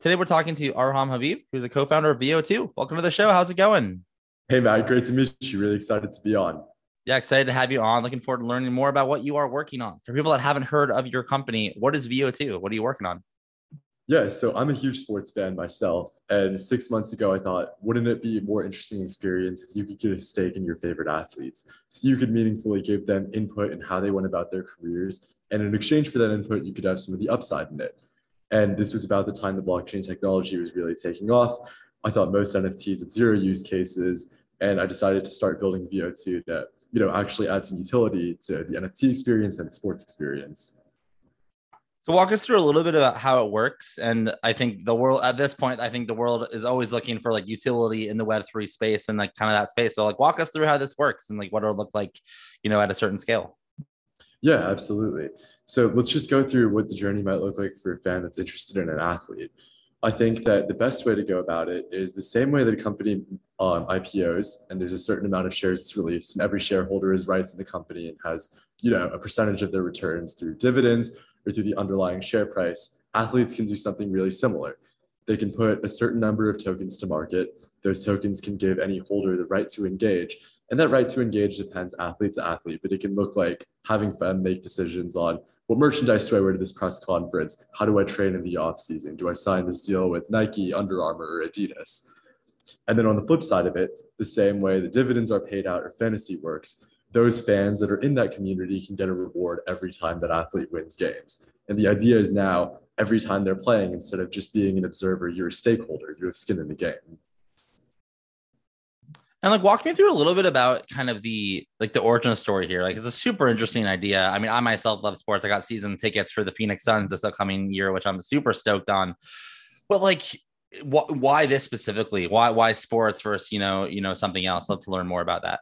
Today, we're talking to Arham Habib, who's a co founder of VO2. Welcome to the show. How's it going? Hey, Matt. Great to meet you. Really excited to be on. Yeah, excited to have you on. Looking forward to learning more about what you are working on. For people that haven't heard of your company, what is VO2? What are you working on? Yeah, so I'm a huge sports fan myself. And six months ago, I thought, wouldn't it be a more interesting experience if you could get a stake in your favorite athletes? So you could meaningfully give them input in how they went about their careers. And in exchange for that input, you could have some of the upside in it. And this was about the time the blockchain technology was really taking off. I thought most NFTs had zero use cases, and I decided to start building VO2 to, you know, actually add some utility to the NFT experience and the sports experience. So walk us through a little bit about how it works. And I think the world at this point, I think the world is always looking for like utility in the Web3 space and like kind of that space. So like walk us through how this works and like what it'll look like, you know, at a certain scale. Yeah, absolutely. So let's just go through what the journey might look like for a fan that's interested in an athlete. I think that the best way to go about it is the same way that a company um, IPOs, and there's a certain amount of shares that's released, and every shareholder has rights in the company and has, you know, a percentage of their returns through dividends or through the underlying share price. Athletes can do something really similar. They can put a certain number of tokens to market. Those tokens can give any holder the right to engage, and that right to engage depends athlete to athlete, but it can look like having them make decisions on what merchandise do I wear to this press conference? How do I train in the off season? Do I sign this deal with Nike, Under Armour, or Adidas? And then on the flip side of it, the same way the dividends are paid out or fantasy works, those fans that are in that community can get a reward every time that athlete wins games. And the idea is now every time they're playing, instead of just being an observer, you're a stakeholder, you have skin in the game. And like walk me through a little bit about kind of the like the origin story here. Like it's a super interesting idea. I mean, I myself love sports. I got season tickets for the Phoenix Suns this upcoming year, which I'm super stoked on. But like wh- why this specifically? Why why sports versus, you know, you know, something else? I'd love to learn more about that.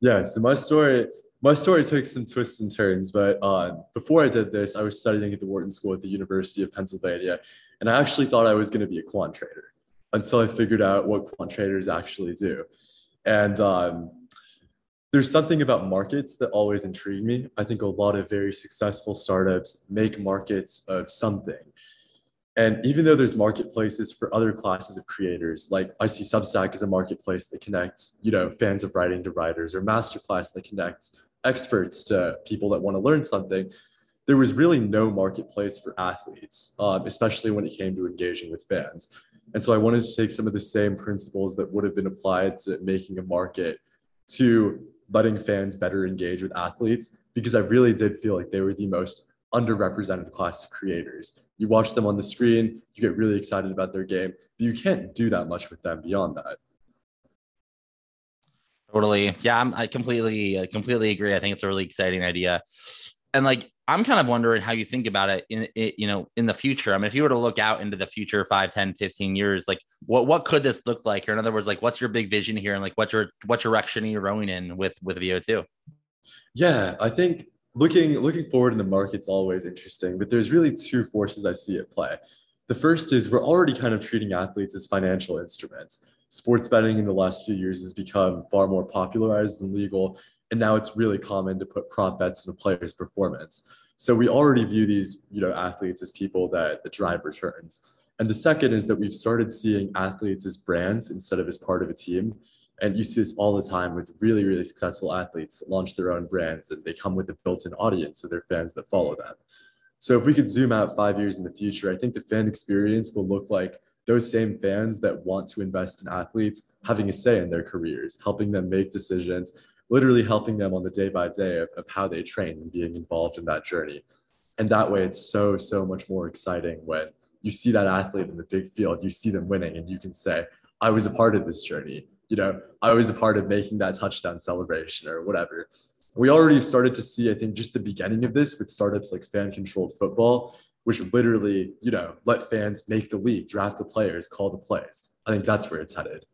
Yeah, so my story my story took some twists and turns, but uh, before I did this, I was studying at the Wharton School at the University of Pennsylvania, and I actually thought I was going to be a quant trader until I figured out what quant traders actually do. And um, there's something about markets that always intrigued me. I think a lot of very successful startups make markets of something. And even though there's marketplaces for other classes of creators, like I see Substack as a marketplace that connects, you know, fans of writing to writers, or Masterclass that connects experts to people that want to learn something. There was really no marketplace for athletes, um, especially when it came to engaging with fans. And so I wanted to take some of the same principles that would have been applied to making a market to letting fans better engage with athletes because I really did feel like they were the most underrepresented class of creators. You watch them on the screen, you get really excited about their game, but you can't do that much with them beyond that. Totally. Yeah, I'm, I completely, uh, completely agree. I think it's a really exciting idea. And like, I'm kind of wondering how you think about it in it, you know, in the future. I mean, if you were to look out into the future, 5, 10, 15 years, like what, what could this look like? Or in other words, like what's your big vision here? And like, what's your, what direction are you rowing in with, with VO2? Yeah, I think looking, looking forward in the market's always interesting, but there's really two forces I see at play. The first is we're already kind of treating athletes as financial instruments. Sports betting in the last few years has become far more popularized and legal and now it's really common to put prop bets in a player's performance. So we already view these, you know, athletes as people that, drive returns. And the second is that we've started seeing athletes as brands instead of as part of a team. And you see this all the time with really, really successful athletes that launch their own brands and they come with a built in audience of their fans that follow them. So if we could zoom out five years in the future, I think the fan experience will look like those same fans that want to invest in athletes having a say in their careers, helping them make decisions, literally helping them on the day by day of, of how they train and being involved in that journey. And that way, it's so, so much more exciting when you see that athlete in the big field, you see them winning, and you can say, I was a part of this journey. You know, I was a part of making that touchdown celebration or whatever. We already started to see, I think, just the beginning of this with startups like fan controlled football, which literally, you know, let fans make the league, draft the players, call the plays. I think that's where it's headed.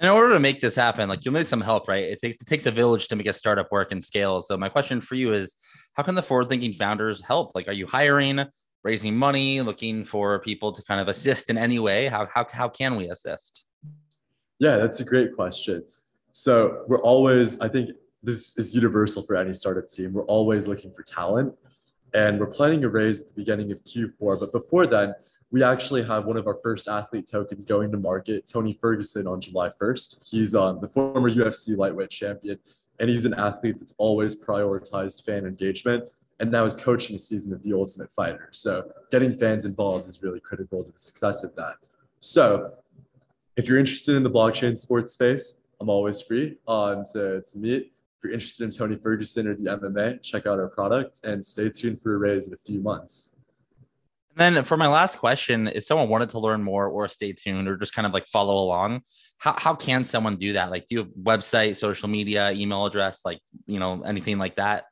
In order to make this happen, like you'll need some help, right? It takes it takes a village to make a startup work and scale. So my question for you is, how can the forward-thinking founders help? Like, are you hiring, raising money, looking for people to kind of assist in any way? How how how can we assist? Yeah, that's a great question. So we're always, I think this is universal for any startup team. We're always looking for talent and we're planning a raise at the beginning of Q4. But before then, we actually have one of our first athlete tokens going to market, Tony Ferguson, on July 1st. He's um, the former UFC lightweight champion, and he's an athlete that's always prioritized fan engagement and now is coaching a season of The Ultimate Fighter. So getting fans involved is really critical to the success of that. So if you're interested in the blockchain sports space, I'm always free on to, to meet. If you're interested in Tony Ferguson or the MMA, check out our product and stay tuned for a raise in a few months. And then for my last question, if someone wanted to learn more or stay tuned or just kind of like follow along, how, how can someone do that? Like do you have website, social media, email address, like, you know, anything like that?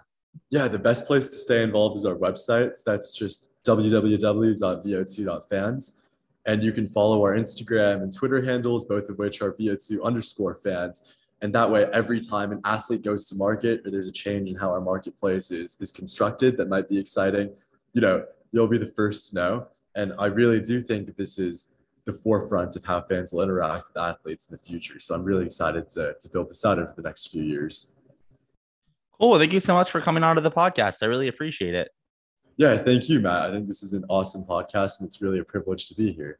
Yeah, the best place to stay involved is our website. That's just www.vo2.fans. And you can follow our Instagram and Twitter handles, both of which are vo2 underscore fans. And that way, every time an athlete goes to market or there's a change in how our marketplace is, is constructed that might be exciting, you know, you'll be the first to know. And I really do think that this is the forefront of how fans will interact with athletes in the future. So I'm really excited to, to build this out over the next few years. Cool. Thank you so much for coming on to the podcast. I really appreciate it. Yeah, thank you, Matt. I think this is an awesome podcast and it's really a privilege to be here.